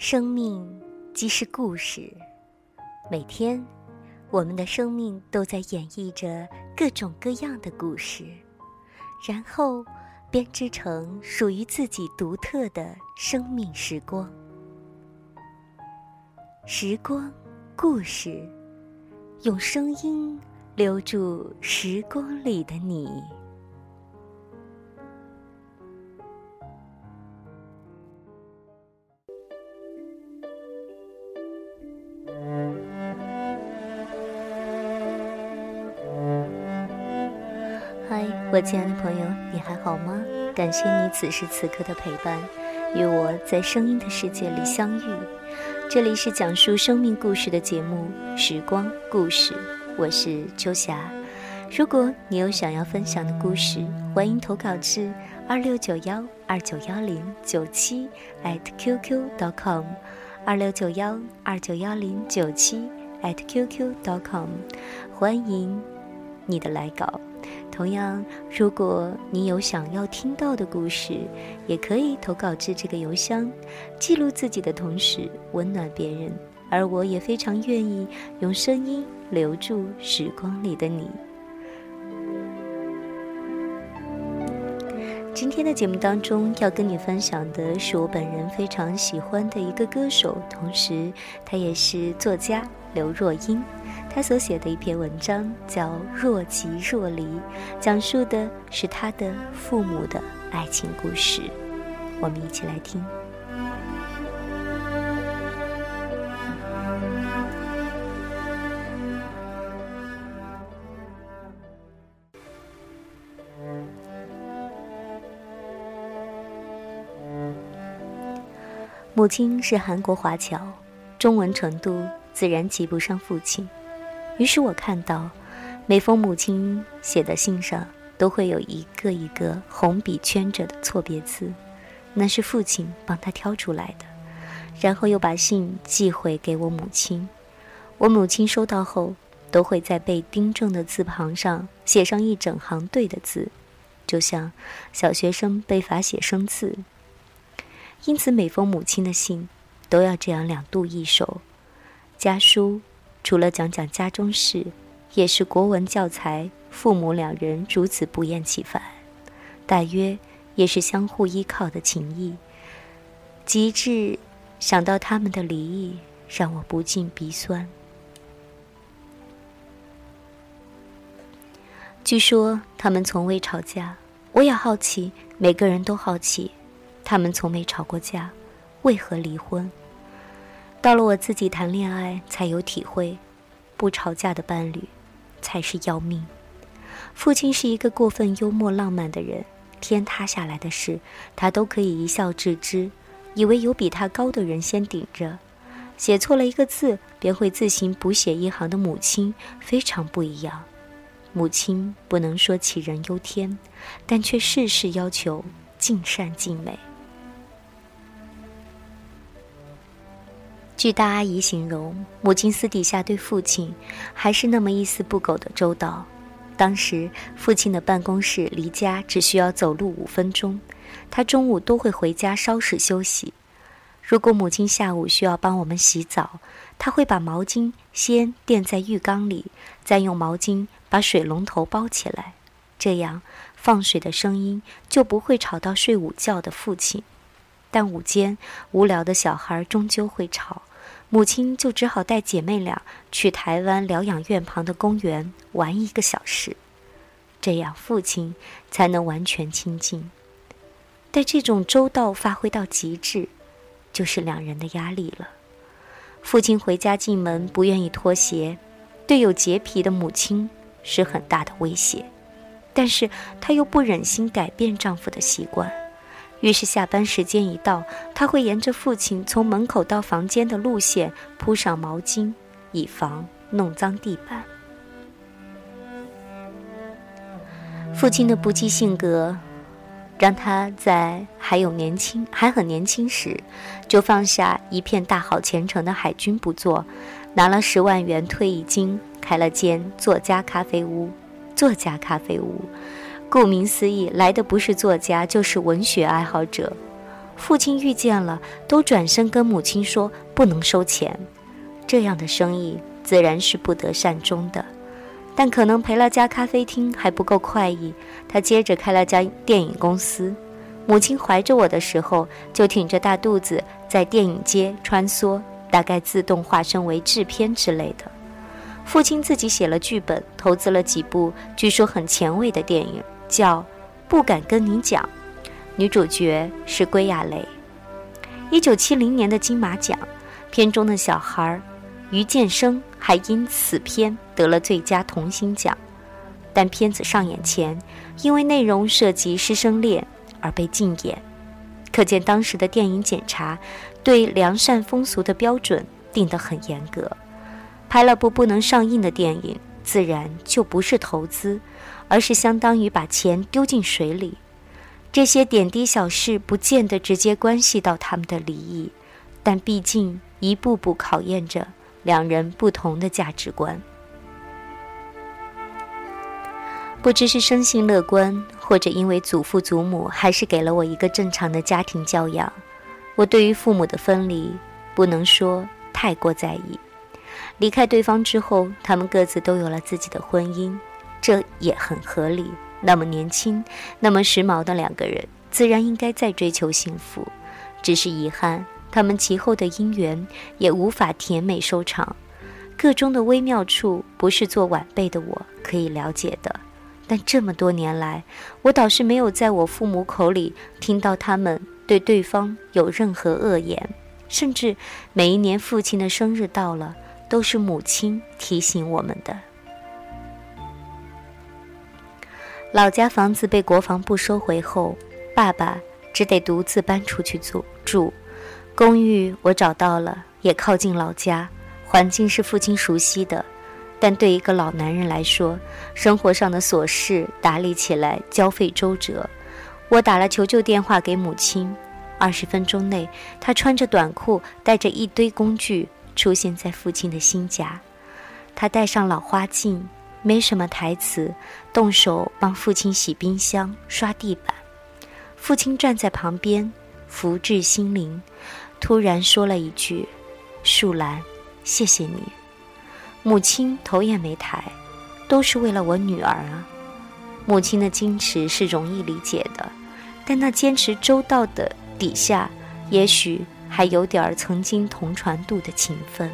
生命即是故事，每天，我们的生命都在演绎着各种各样的故事，然后编织成属于自己独特的生命时光。时光，故事，用声音留住时光里的你。亲爱的朋友，你还好吗？感谢你此时此刻的陪伴，与我在声音的世界里相遇。这里是讲述生命故事的节目《时光故事》，我是秋霞。如果你有想要分享的故事，欢迎投稿至二六九幺二九幺零九七 at qq.com，二六九幺二九幺零九七 at qq.com，欢迎你的来稿。同样，如果你有想要听到的故事，也可以投稿至这个邮箱，记录自己的同时温暖别人。而我也非常愿意用声音留住时光里的你。今天的节目当中要跟你分享的是我本人非常喜欢的一个歌手，同时他也是作家刘若英。他所写的一篇文章叫《若即若离》，讲述的是他的父母的爱情故事。我们一起来听。母亲是韩国华侨，中文程度自然及不上父亲。于是我看到，每封母亲写的信上都会有一个一个红笔圈着的错别字，那是父亲帮他挑出来的。然后又把信寄回给我母亲，我母亲收到后都会在被订正的字旁上写上一整行对的字，就像小学生被罚写生字。因此，每封母亲的信都要这样两度一手，家书。除了讲讲家中事，也是国文教材。父母两人如此不厌其烦，大约也是相互依靠的情谊。极致想到他们的离异，让我不禁鼻酸。据说他们从未吵架，我也好奇，每个人都好奇，他们从没吵过架，为何离婚？到了我自己谈恋爱，才有体会，不吵架的伴侣，才是要命。父亲是一个过分幽默浪漫的人，天塌下来的事，他都可以一笑置之，以为有比他高的人先顶着。写错了一个字，便会自行补写一行的母亲，非常不一样。母亲不能说杞人忧天，但却事事要求尽善尽美。据大阿姨形容，母亲私底下对父亲还是那么一丝不苟的周到。当时父亲的办公室离家只需要走路五分钟，他中午都会回家稍事休息。如果母亲下午需要帮我们洗澡，他会把毛巾先垫在浴缸里，再用毛巾把水龙头包起来，这样放水的声音就不会吵到睡午觉的父亲。但午间无聊的小孩终究会吵。母亲就只好带姐妹俩去台湾疗养院旁的公园玩一个小时，这样父亲才能完全清静。但这种周到发挥到极致，就是两人的压力了。父亲回家进门不愿意脱鞋，对有洁癖的母亲是很大的威胁，但是她又不忍心改变丈夫的习惯。于是下班时间一到，他会沿着父亲从门口到房间的路线铺上毛巾，以防弄脏地板。父亲的不羁性格，让他在还有年轻、还很年轻时，就放下一片大好前程的海军不做，拿了十万元退役金，开了间作家咖啡屋。作家咖啡屋。顾名思义，来的不是作家，就是文学爱好者。父亲遇见了，都转身跟母亲说不能收钱。这样的生意自然是不得善终的。但可能赔了家咖啡厅还不够快意，他接着开了家电影公司。母亲怀着我的时候，就挺着大肚子在电影街穿梭，大概自动化身为制片之类的。父亲自己写了剧本，投资了几部据说很前卫的电影，叫《不敢跟你讲》，女主角是归亚蕾。一九七零年的金马奖，片中的小孩于建生还因此片得了最佳童星奖，但片子上演前，因为内容涉及师生恋而被禁演，可见当时的电影检查对良善风俗的标准定得很严格。拍了部不能上映的电影，自然就不是投资，而是相当于把钱丢进水里。这些点滴小事不见得直接关系到他们的离异，但毕竟一步步考验着两人不同的价值观。不知是生性乐观，或者因为祖父祖母还是给了我一个正常的家庭教养，我对于父母的分离，不能说太过在意。离开对方之后，他们各自都有了自己的婚姻，这也很合理。那么年轻、那么时髦的两个人，自然应该再追求幸福。只是遗憾，他们其后的姻缘也无法甜美收场。个中的微妙处，不是做晚辈的我可以了解的。但这么多年来，我倒是没有在我父母口里听到他们对对方有任何恶言，甚至每一年父亲的生日到了。都是母亲提醒我们的。老家房子被国防部收回后，爸爸只得独自搬出去住住。公寓我找到了，也靠近老家，环境是父亲熟悉的。但对一个老男人来说，生活上的琐事打理起来交费周折。我打了求救电话给母亲，二十分钟内，他穿着短裤，带着一堆工具。出现在父亲的新家，他戴上老花镜，没什么台词，动手帮父亲洗冰箱、刷地板。父亲站在旁边，福至心灵，突然说了一句：“树兰，谢谢你。”母亲头也没抬，都是为了我女儿啊。母亲的矜持是容易理解的，但那坚持周到的底下，也许。还有点儿曾经同船渡的情分，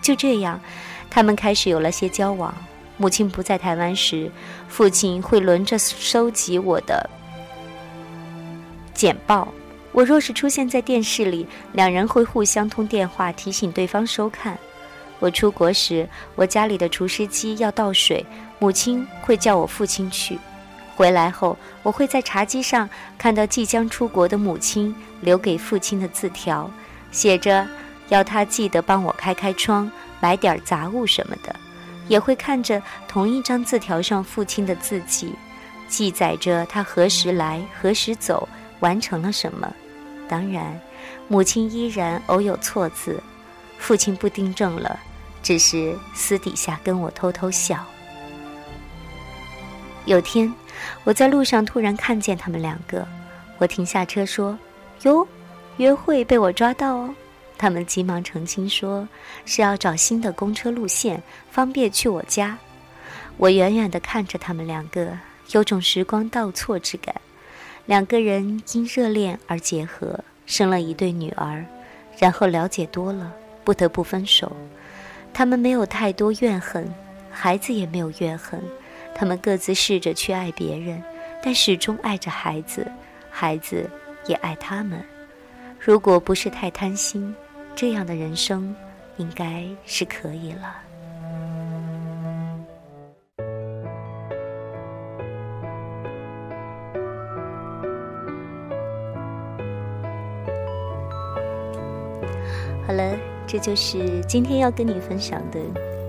就这样，他们开始有了些交往。母亲不在台湾时，父亲会轮着收集我的简报。我若是出现在电视里，两人会互相通电话提醒对方收看。我出国时，我家里的除湿机要倒水，母亲会叫我父亲去。回来后，我会在茶几上看到即将出国的母亲留给父亲的字条，写着要他记得帮我开开窗、买点杂物什么的。也会看着同一张字条上父亲的字迹，记载着他何时来、何时走、完成了什么。当然，母亲依然偶有错字，父亲不订正了，只是私底下跟我偷偷笑。有天。我在路上突然看见他们两个，我停下车说：“哟，约会被我抓到哦！”他们急忙澄清说：“是要找新的公车路线，方便去我家。”我远远地看着他们两个，有种时光倒错之感。两个人因热恋而结合，生了一对女儿，然后了解多了，不得不分手。他们没有太多怨恨，孩子也没有怨恨。他们各自试着去爱别人，但始终爱着孩子，孩子也爱他们。如果不是太贪心，这样的人生应该是可以了。好了，这就是今天要跟你分享的。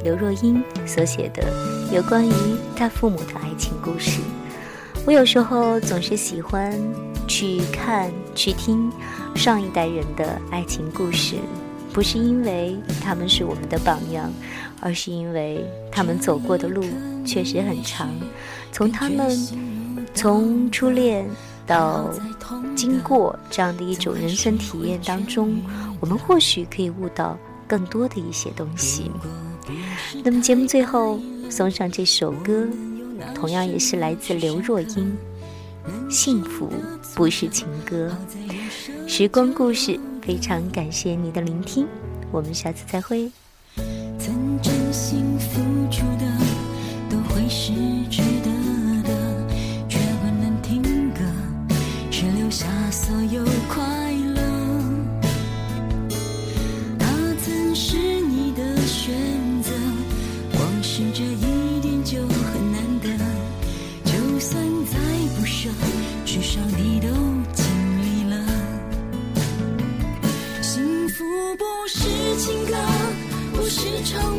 刘若英所写的有关于他父母的爱情故事，我有时候总是喜欢去看、去听上一代人的爱情故事，不是因为他们是我们的榜样，而是因为他们走过的路确实很长。从他们从初恋到经过这样的一种人生体验当中，我们或许可以悟到更多的一些东西。那么节目最后送上这首歌，同样也是来自刘若英，《幸福不是情歌》，时光故事。非常感谢你的聆听，我们下次再会。曾真心付出的，都会失去是愁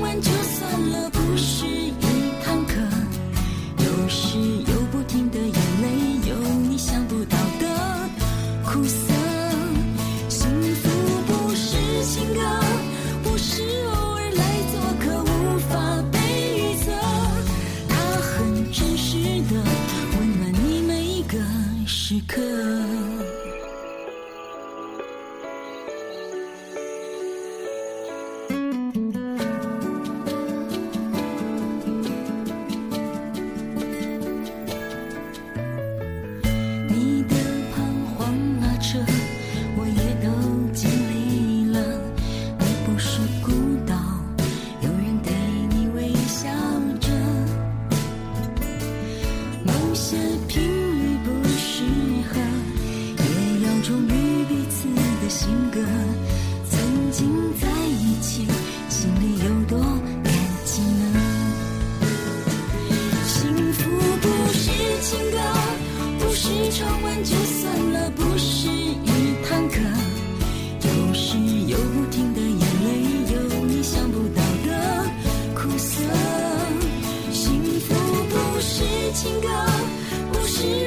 情歌不是。